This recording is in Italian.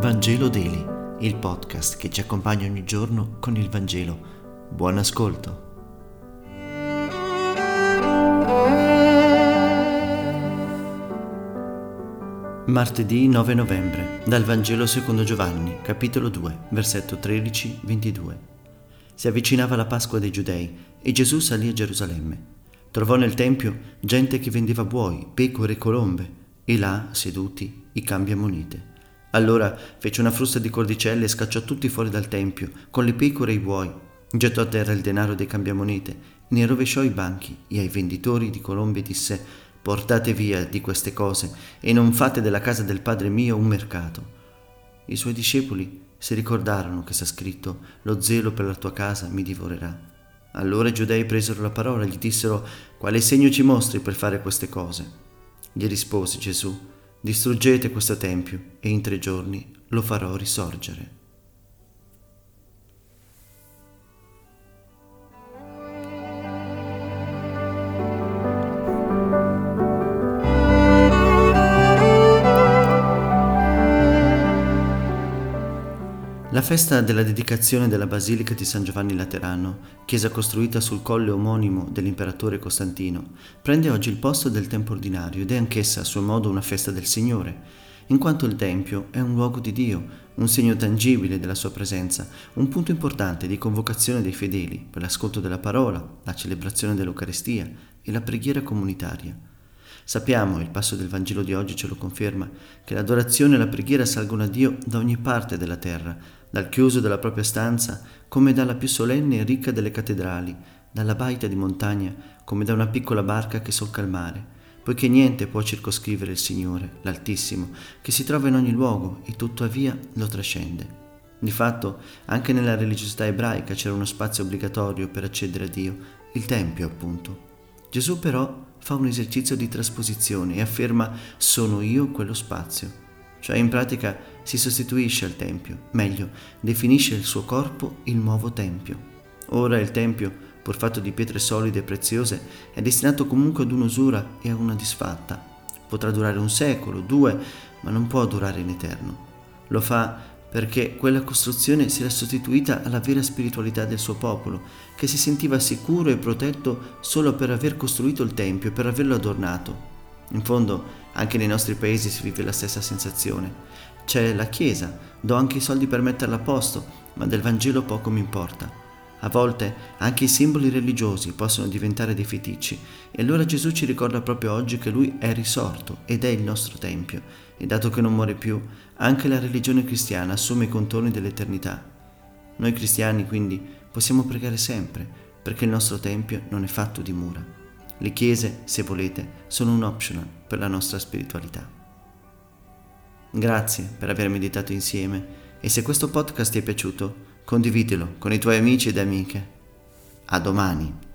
Vangelo Daily, il podcast che ci accompagna ogni giorno con il Vangelo. Buon ascolto. Martedì 9 novembre, dal Vangelo secondo Giovanni, capitolo 2, versetto 13-22. Si avvicinava la Pasqua dei Giudei e Gesù salì a Gerusalemme. Trovò nel Tempio gente che vendeva buoi, pecore e colombe e là, seduti, i cambiamonete. Allora fece una frusta di cordicelle e scacciò tutti fuori dal tempio, con le pecore e i buoi. Gettò a terra il denaro dei cambiamonete, ne rovesciò i banchi e ai venditori di colombe disse Portate via di queste cose e non fate della casa del Padre mio un mercato. I suoi discepoli si ricordarono che sta scritto Lo zelo per la tua casa mi divorerà. Allora i giudei presero la parola e gli dissero Quale segno ci mostri per fare queste cose? Gli rispose Gesù Distruggete questo tempio e in tre giorni lo farò risorgere. La festa della dedicazione della Basilica di San Giovanni Laterano, chiesa costruita sul colle omonimo dell'imperatore Costantino, prende oggi il posto del tempo ordinario ed è anch'essa a suo modo una festa del Signore, in quanto il Tempio è un luogo di Dio, un segno tangibile della sua presenza, un punto importante di convocazione dei fedeli per l'ascolto della parola, la celebrazione dell'Eucaristia e la preghiera comunitaria. Sappiamo, il passo del Vangelo di oggi ce lo conferma, che l'adorazione e la preghiera salgono a Dio da ogni parte della terra, dal chiuso della propria stanza come dalla più solenne e ricca delle cattedrali, dalla baita di montagna come da una piccola barca che solca il mare, poiché niente può circoscrivere il Signore, l'Altissimo, che si trova in ogni luogo e tuttavia lo trascende. Di fatto, anche nella religiosità ebraica c'era uno spazio obbligatorio per accedere a Dio, il Tempio appunto. Gesù però fa un esercizio di trasposizione e afferma sono io quello spazio cioè in pratica si sostituisce al Tempio, meglio, definisce il suo corpo il nuovo Tempio. Ora il Tempio, pur fatto di pietre solide e preziose, è destinato comunque ad un'usura e a una disfatta. Potrà durare un secolo, due, ma non può durare in eterno. Lo fa perché quella costruzione si era sostituita alla vera spiritualità del suo popolo, che si sentiva sicuro e protetto solo per aver costruito il Tempio, per averlo adornato. In fondo, anche nei nostri paesi si vive la stessa sensazione. C'è la Chiesa, do anche i soldi per metterla a posto, ma del Vangelo poco mi importa. A volte anche i simboli religiosi possono diventare dei feticci e allora Gesù ci ricorda proprio oggi che Lui è risorto ed è il nostro Tempio e dato che non muore più, anche la religione cristiana assume i contorni dell'eternità. Noi cristiani quindi possiamo pregare sempre perché il nostro Tempio non è fatto di mura. Le chiese, se volete, sono un optional per la nostra spiritualità. Grazie per aver meditato insieme e se questo podcast ti è piaciuto, condividilo con i tuoi amici ed amiche. A domani!